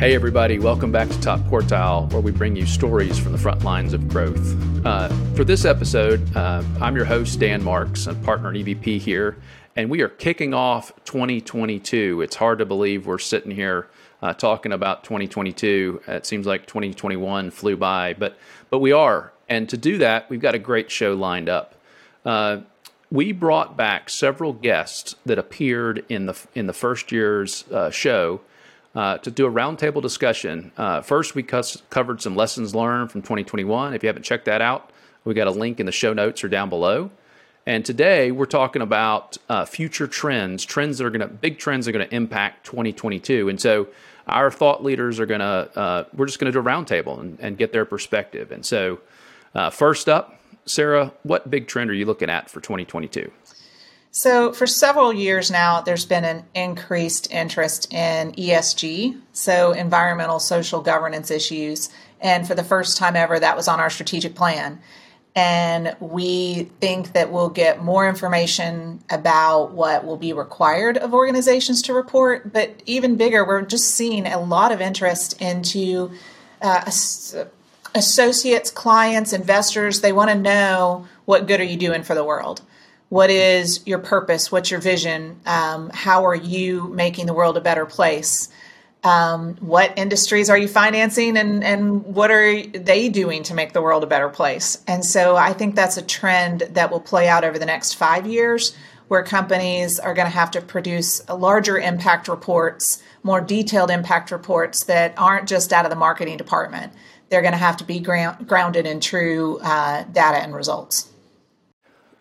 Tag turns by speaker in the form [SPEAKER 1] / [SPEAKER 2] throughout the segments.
[SPEAKER 1] Hey, everybody, welcome back to Top Quartile, where we bring you stories from the front lines of growth. Uh, for this episode, uh, I'm your host, Dan Marks, a partner and EVP here, and we are kicking off 2022. It's hard to believe we're sitting here uh, talking about 2022. It seems like 2021 flew by, but, but we are. And to do that, we've got a great show lined up. Uh, we brought back several guests that appeared in the in the first year's uh, show uh, to do a roundtable discussion. Uh, first, we covered some lessons learned from 2021. If you haven't checked that out, we got a link in the show notes or down below. And today we're talking about uh, future trends, trends that are going to, big trends are going to impact 2022. And so our thought leaders are going to, uh, we're just going to do a roundtable and, and, get their perspective. And so, uh, first up, Sarah, what big trend are you looking at for 2022?
[SPEAKER 2] So, for several years now, there's been an increased interest in ESG, so environmental social governance issues. And for the first time ever, that was on our strategic plan. And we think that we'll get more information about what will be required of organizations to report. But even bigger, we're just seeing a lot of interest into uh, associates, clients, investors. They want to know what good are you doing for the world? What is your purpose? What's your vision? Um, how are you making the world a better place? Um, what industries are you financing and, and what are they doing to make the world a better place? And so i think that's a trend that will play out over the next five years where companies are going to have to produce larger impact reports more detailed impact reports that aren't just out of the marketing department. They're going to have to be ground, grounded in true uh, data and results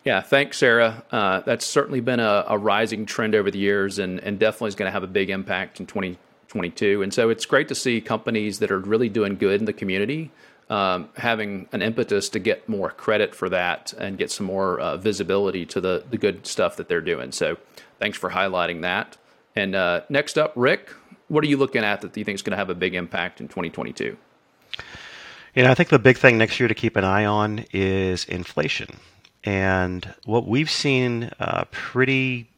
[SPEAKER 1] yeah, thanks, Sarah. Uh, that's certainly been a, rising trend over the years and, and definitely is going to have a big impact in 2022. And so it's great to see companies that are really doing good in the community um, having an impetus to get more credit for that and get some more uh, visibility to the, the good stuff that they're doing. So thanks for highlighting that. And uh, next up, Rick, what are you looking at that you think is going to have a big impact in 2022?
[SPEAKER 3] You know, I think the big thing next year to keep an eye on is inflation. And what we've seen uh, pretty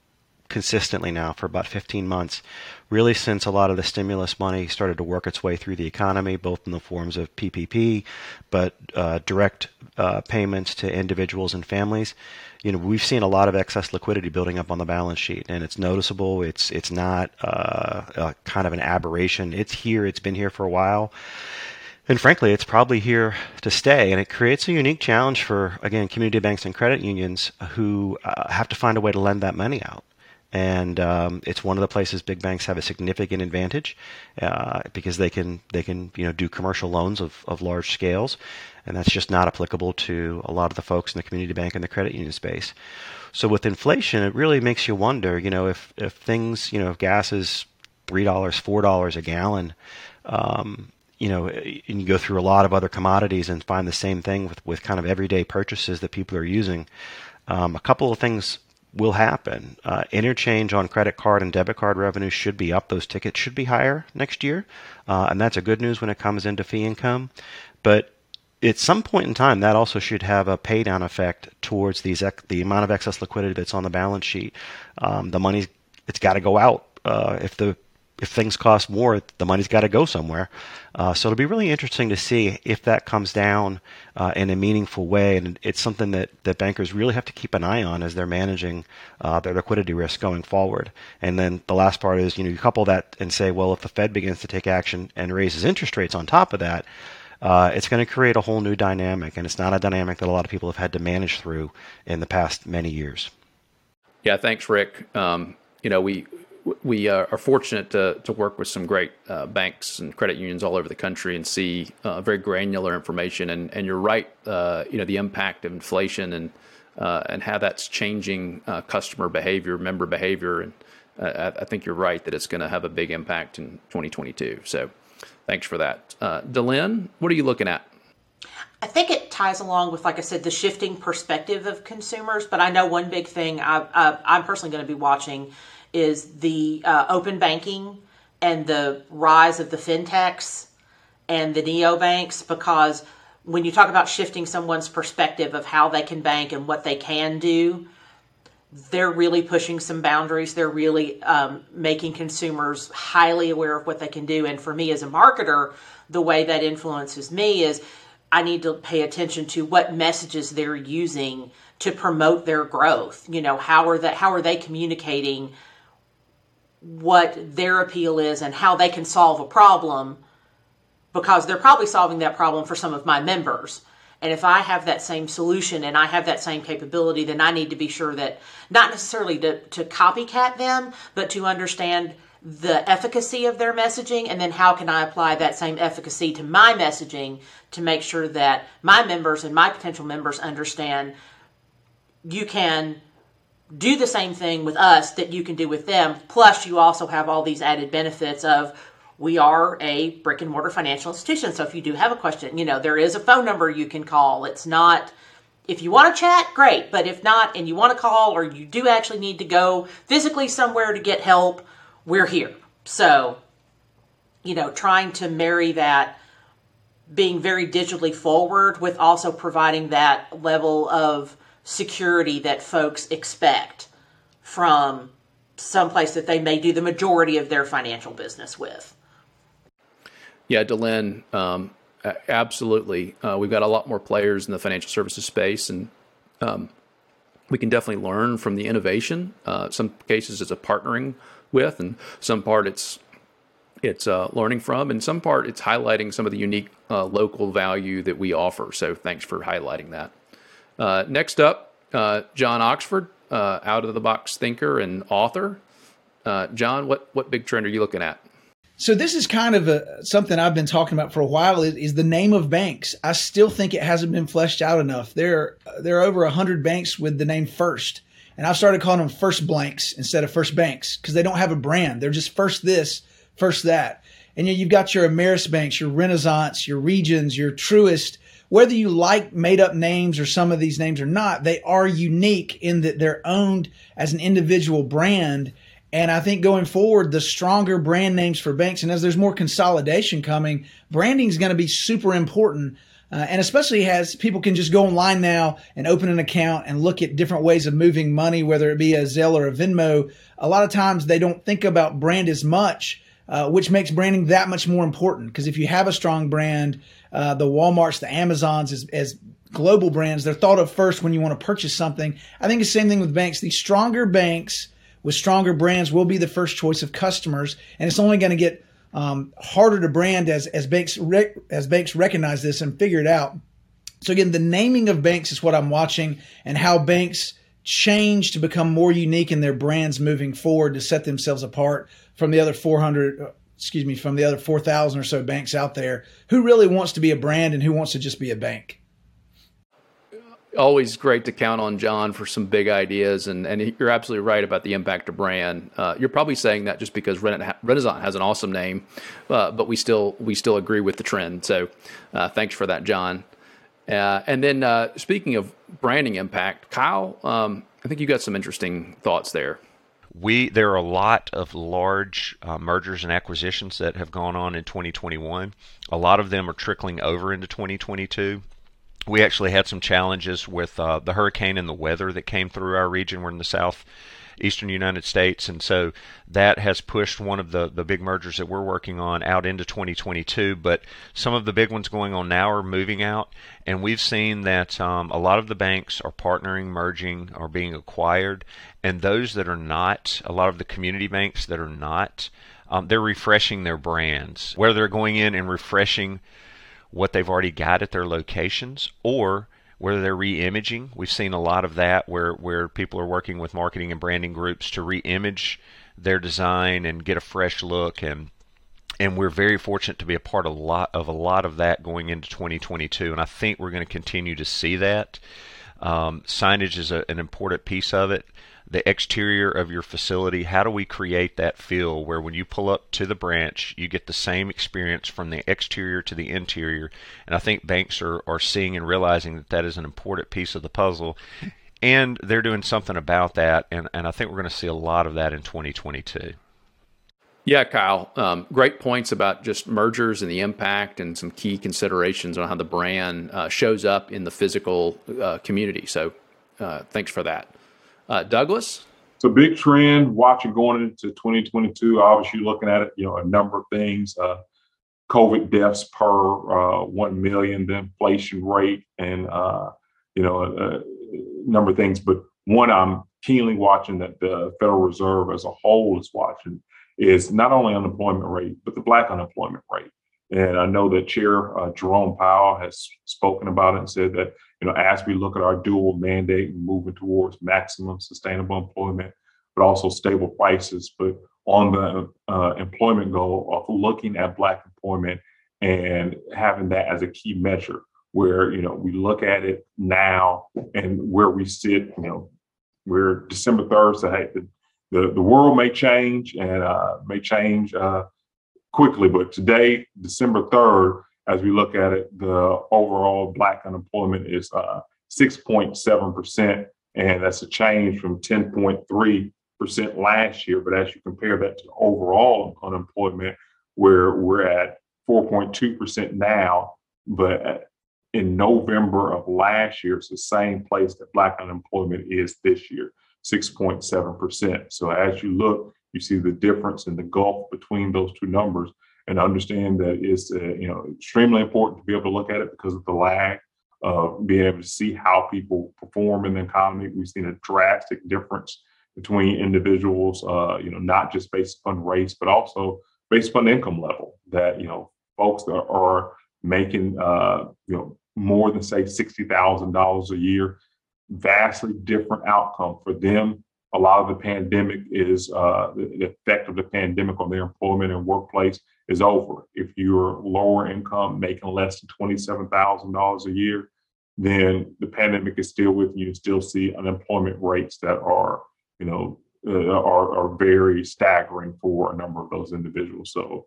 [SPEAKER 3] consistently now for about 15 months, really since a lot of the stimulus money started to work its way through the economy, both in the forms of PPP, but uh, direct uh, payments to individuals and families. You know, we've seen a lot of excess liquidity building up on the balance sheet, and it's noticeable. It's it's not uh, kind of an aberration. It's here. It's been here for a while and frankly, it's probably here to stay. And it creates a unique challenge for, again, community banks and credit unions who uh, have to find a way to lend that money out. And um, it's one of the places big banks have a significant advantage uh, because they can they can you know do commercial loans of, of large scales, and that's just not applicable to a lot of the folks in the community bank and the credit union space. So with inflation, it really makes you wonder, you know, if if things, you know, if gas is three dollars, four dollars a gallon, um, you know, and you go through a lot of other commodities and find the same thing with, with kind of everyday purchases that people are using. Um, a couple of things will happen. Uh, interchange on credit card and debit card revenue should be up. Those tickets should be higher next year, uh, and that's a good news when it comes into fee income. But at some point in time, that also should have a pay down effect towards these the amount of excess liquidity that's on the balance sheet. Um, the money it's got to go out. Uh, if the if things cost more, the money's got to go somewhere. Uh, so it'll be really interesting to see if that comes down uh, in a meaningful way. And it's something that, that bankers really have to keep an eye on as they're managing uh, their liquidity risk going forward. And then the last part is, you know, you couple that and say, well, if the Fed begins to take action and raises interest rates on top of that, uh, it's going to create a whole new dynamic. And it's not a dynamic that a lot of people have had to manage through in the past many years.
[SPEAKER 1] Yeah, thanks, Rick. Um, you know, we we uh, are fortunate to, to work with some great uh, banks and credit unions all over the country and see uh, very granular information. And, and you're right, uh, you know, the impact of inflation and uh, and how that's changing customer behavior, member behavior. And I, I, think you're right that it's going to have a big impact in 2022. So thanks for that. Uh, what are you looking at?
[SPEAKER 4] I think it ties along with, like I said, the shifting perspective of consumers. But I know one big thing I, I, I'm personally going to be watching is the uh, open banking and the rise of the fintechs and the neobanks because when you talk about shifting someone's perspective of how they can bank and what they can do, they're really pushing some boundaries. They're really um, making consumers highly aware of what they can do. And for me as a marketer, the way that influences me is I need to pay attention to what messages they're using to promote their growth. You know, how are that how are they communicating what their appeal is and how they can solve a problem because they're probably solving that problem for some of my members. And if I have that same solution and I have that same capability, then I need to be sure that not necessarily to, to copycat them, but to understand the efficacy of their messaging and then how can I apply that same efficacy to my messaging to make sure that my members and my potential members understand you can do the same thing with us that you can do with them. Plus, you also have all these added benefits of we are a brick and mortar financial institution. So if you do have a question, you know, there is a phone number you can call. It's not, if you want to chat, great. But if not, and you want to call or you do actually need to go physically somewhere to get help, we're here. So, you know, trying to marry that being very digitally forward with also providing that level of security that folks expect from someplace that they may do the majority of their financial business with.
[SPEAKER 1] Yeah, Delenn, um, absolutely. Uh, we've got a lot more players in the financial services space, and um, we can definitely learn from the innovation. Uh, some cases it's a partnering with, and some part it's it's uh, learning from, and some part it's highlighting some of the unique uh, local value that we offer. So thanks for highlighting that. Uh, next up, uh, John Oxford, out of the box thinker and author. John, what what big trend are you looking at?
[SPEAKER 5] So this is kind of a, something I've been talking about for a while is, is, the name of banks. I still think it hasn't been fleshed out enough. There, there are over 100 banks with the name First. And I've started calling them First Blanks instead of First Banks because they don't have a brand. They're just first this, first that. And you, you've got your Ameris banks, your Renasant, your Regions, your Truist. Whether you like made up names or some of these names or not, they are unique in that they're owned as an individual brand and I think going forward, the stronger brand names for banks, and as there's more consolidation coming, branding is going to be super important. Uh, and especially as people can just go online now and open an account and look at different ways of moving money, whether it be a Zelle or a Venmo. A lot of times they don't think about brand as much, uh, which makes branding that much more important. Because if you have a strong brand, uh, the Walmarts, the Amazons, as, as global brands, they're thought of first when you want to purchase something. I think the same thing with banks. The stronger banks with stronger brands will be the first choice of customers, and it's only going to get um, harder to brand as as banks as banks recognize this and figure it out. So again, the naming of banks is what I'm watching, and how banks change to become more unique in their brands moving forward to set themselves apart from the other 400 uh, excuse me from the other 4000 or so banks out there who really wants to be a brand and who wants to just be a bank
[SPEAKER 1] always great to count on John for some big ideas, and, and you're absolutely right about the impact of brand. Uh, you're probably saying that just because Renasant has an awesome name, uh, but we still we still agree with the trend. So uh, thanks for that, John. Uh, and then uh, speaking of branding impact, Kyle, um, I think you got some interesting thoughts there.
[SPEAKER 6] We there are a lot of large uh, mergers and acquisitions that have gone on in 2021. A lot of them are trickling over into 2022 we actually had some challenges with uh, the hurricane and the weather that came through our region. We're in the south eastern United States, and so that has pushed one of the the big mergers that we're working on out into 2022. But some of the big ones going on now are moving out, and we've seen that um, a lot of the banks are partnering, merging, or being acquired, and those that are not, a lot of the community banks that are not, um, they're refreshing their brands, where they're going in and refreshing what they've already got at their locations or whether they're re-imaging. We've seen a lot of that where, where people are working with marketing and branding groups to re-image their design and get a fresh look. And and we're very fortunate to be a part of a lot of a lot of that going into 2022 and I think we're going to continue to see that. Um, signage is a, an important piece of it the exterior of your facility how do we create that feel where when you pull up to the branch you get the same experience from the exterior to the interior and i think banks are, are seeing and realizing that that is an important piece of the puzzle and they're doing something about that and, and i think we're going to see a lot of that in 2022
[SPEAKER 1] yeah, Kyle, um, great points about just mergers and the impact, and some key considerations on how the brand uh, shows up in the physical uh, community. So, uh, thanks for that. Uh, Douglas?
[SPEAKER 7] It's a big trend watching going into 2022. Obviously, looking at it, you know, a number of things. Uh, COVID deaths per uh, 1 million, the inflation rate, and, uh, you know, a, a, number of things. But one I'm keenly watching that the Federal Reserve as a whole is watching is not only unemployment rate, but the black unemployment rate. And I know that Chair uh, Jerome Powell has spoken about it and said that, you know, as we look at our dual mandate and moving towards maximum sustainable employment, but also stable prices, but on the uh, employment goal of looking at Black employment and having that as a key measure where, you know, we look at it now and where we sit, you know, we're December 3rd, so hey, the, the, the world may change and uh, may change uh, quickly, but today, December 3rd, as we look at it, the overall Black unemployment is uh, 6.7%, and that's a change from 10.3 percent last year, but as you compare that to overall unemployment, where we're at 4.2 percent now, but in November of last year, it's the same place that Black unemployment is this year, 6.7 percent. So as you look, you see the difference in the gulf between those two numbers, and understand that it's uh, you know extremely important to be able to look at it because of the lag of being able to see how people perform in the economy. We've seen a drastic difference between individuals, uh, you know, not just based upon race, but also based upon income level. That you know, folks that are making uh, you know more than say sixty thousand dollars a year, vastly different outcome for them. A lot of the pandemic is uh, the effect of the pandemic on their employment and workplace is over. If you're lower income, making less than twenty-seven thousand dollars a year, then the pandemic is still with you. You still see unemployment rates that are you know, uh, are, are very staggering for a number of those individuals. So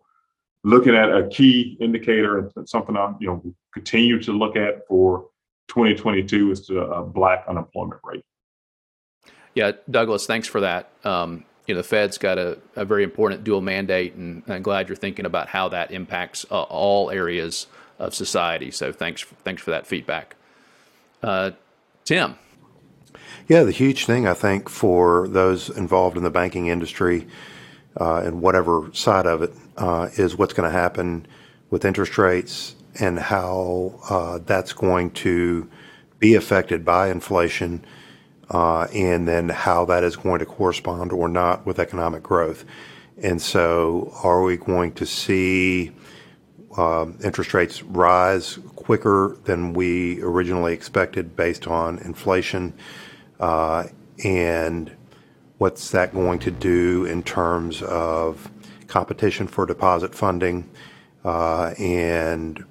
[SPEAKER 7] looking at a key indicator and something I, you know, continue to look at for 2022 is the uh, black unemployment rate.
[SPEAKER 1] Yeah, Douglas, thanks for that. Um, you know, the Fed's got a, a, very important dual mandate, and I'm glad you're thinking about how that impacts uh, all areas of society. So thanks, thanks for that feedback. Uh, Tim.
[SPEAKER 8] Yeah, the huge thing I think for those involved in the banking industry uh, and whatever side of it uh, is what's going to happen with interest rates and how uh, that's going to be affected by inflation, uh, and then how that is going to correspond or not with economic growth. And so, are we going to see uh, interest rates rise quicker than we originally expected based on inflation? Uh, and what's that going to do in terms of competition for deposit funding, uh, and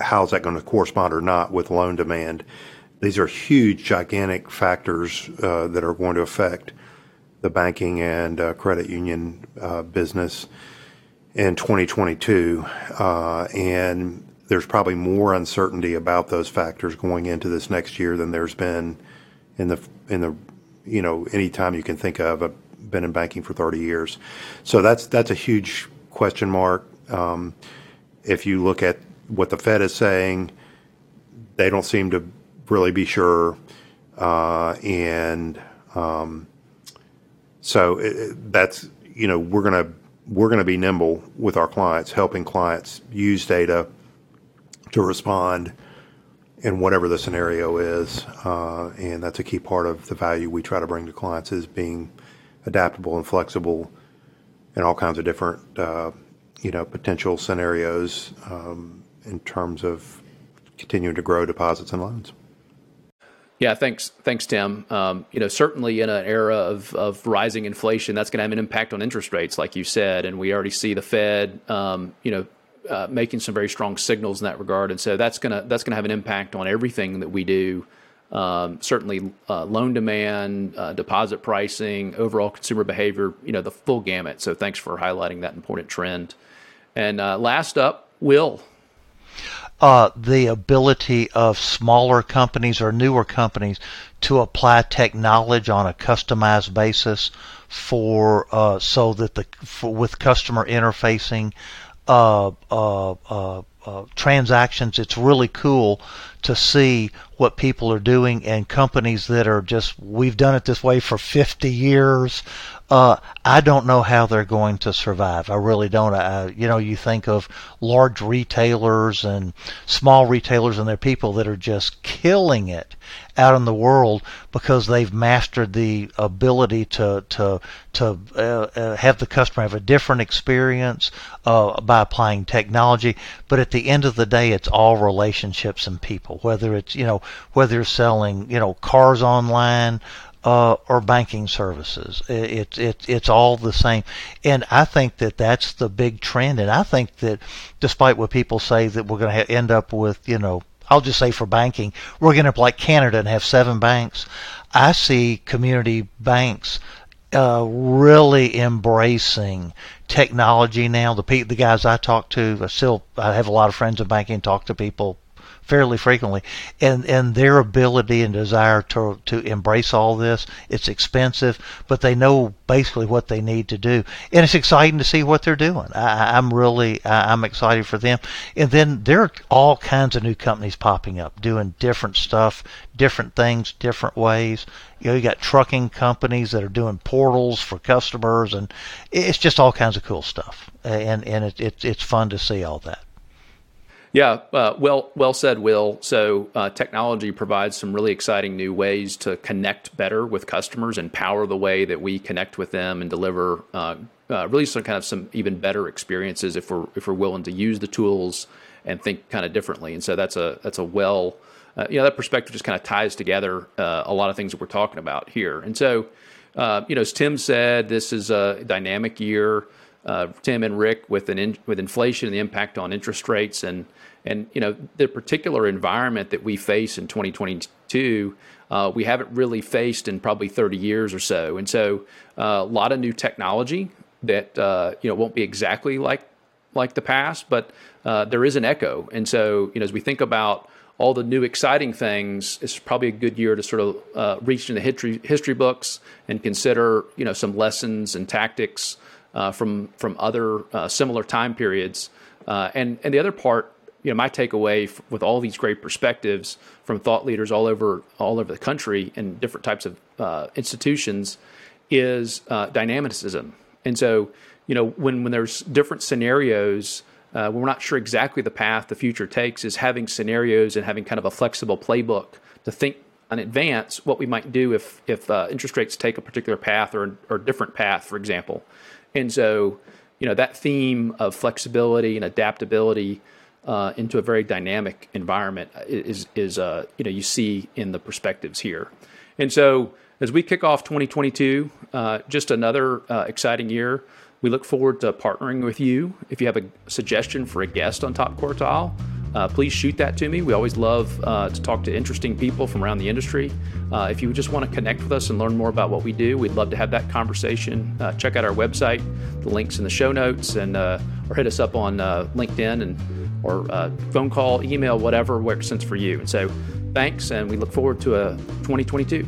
[SPEAKER 8] how's that going to correspond or not with loan demand? These are huge, gigantic factors uh, that are going to affect the banking and uh, credit union uh, business in 2022. Uh, and there's probably more uncertainty about those factors going into this next year than there's been in the in the you know any time you can think of. I've been in banking for 30 years, so that's that's a huge question mark. Um, if you look at what the Fed is saying, they don't seem to really be sure, uh, and um, so it, that's you know we're gonna we're gonna be nimble with our clients, helping clients use data to respond in whatever the scenario is. Uh, and that's a key part of the value we try to bring to clients is being adaptable and flexible in all kinds of different, uh, you know, potential scenarios um, in terms of continuing to grow deposits and loans.
[SPEAKER 1] Yeah, thanks, thanks, Tim. Um, you know, certainly in an era of, of rising inflation, that's going to have an impact on interest rates, like you said, and we already see the Fed, um, you know, uh, making some very strong signals in that regard, and so that's gonna that's gonna have an impact on everything that we do. Um, certainly, uh, loan demand, uh, deposit pricing, overall consumer behavior. You know, the full gamut. So, thanks for highlighting that important trend. And uh, last up, Will.
[SPEAKER 9] Uh, the ability of smaller companies or newer companies to apply technology on a customized basis for uh, so that the for, with customer interfacing uh, uh, uh, uh, transactions. It's really cool to see what people are doing and companies that are just we've done it this way for 50 years. Uh, I don't know how they're going to survive. I really don't. I, you know, you think of large retailers and small retailers, and they're people that are just killing it out in the world because they've mastered the ability to to to uh, uh, have the customer have a different experience uh, by applying technology. But at the end of the day, it's all relationships and people. Whether it's you know whether you're selling you know cars online uh, or banking services. It's it, it's all the same, and I think that that's the big trend. And I think that, despite what people say, that we're going to end up with, you know, I'll just say for banking, we're going to like Canada and have seven banks. I see community banks uh, really embracing technology now. The pe- the guys I talk to, I still I have a lot of friends in banking, talk to people fairly frequently, and and their ability and desire to to embrace all this. It's expensive, but they know basically what they need to do, and it's exciting to see what they're doing. I, I'm really I, I'm excited for them, and then there are all kinds of new companies popping up doing different stuff, different things, different ways. You know, you got trucking companies that are doing portals for customers, and it's just all kinds of cool stuff, and and it, it it's fun to see all that.
[SPEAKER 1] Yeah, uh, well, well said, Will. So, uh, technology provides some really exciting new ways to connect better with customers and power the way that we connect with them and deliver uh, really some kind of some even better experiences if we're if we're willing to use the tools and think kind of differently. And so that's a that's a well, you know, that perspective just kind of ties together a lot of things that we're talking about here. And so, you know, as Tim said, this is a dynamic year. Tim and Rick with an in, with inflation and the impact on interest rates and and you know the particular environment that we face in 2022, uh, we haven't really faced in probably 30 years or so. And so uh, a lot of new technology that uh, you know won't be exactly like like the past, but uh, there is an echo. And so you know as we think about all the new exciting things, it's probably a good year to sort of uh, reach in the history history books and consider you know some lessons and tactics uh, from from other similar time periods. and and the other part you know my takeaway f- with all these great perspectives from thought leaders all over all over the country and different types of uh, institutions is uh, dynamicism. And so you know when when there's different scenarios. Uh, we're not sure exactly the path the future takes is having scenarios and having kind of a flexible playbook to think in advance what we might do if if uh, interest rates take a particular path or or a different path, for example. And so, you know, that theme of flexibility and adaptability uh, into a very dynamic environment is is uh, you know you see in the perspectives here, and so as we kick off 2022, uh, just another uh, exciting year. We look forward to partnering with you. If you have a suggestion for a guest on Top Quartile, uh, please shoot that to me. We always love uh, to talk to interesting people from around the industry. Uh, if you just want to connect with us and learn more about what we do, we'd love to have that conversation. Uh, check out our website, the links in the show notes, and or hit us up on LinkedIn and or uh, phone call, email, whatever works sense for you. And so thanks, and we look forward to a 2022.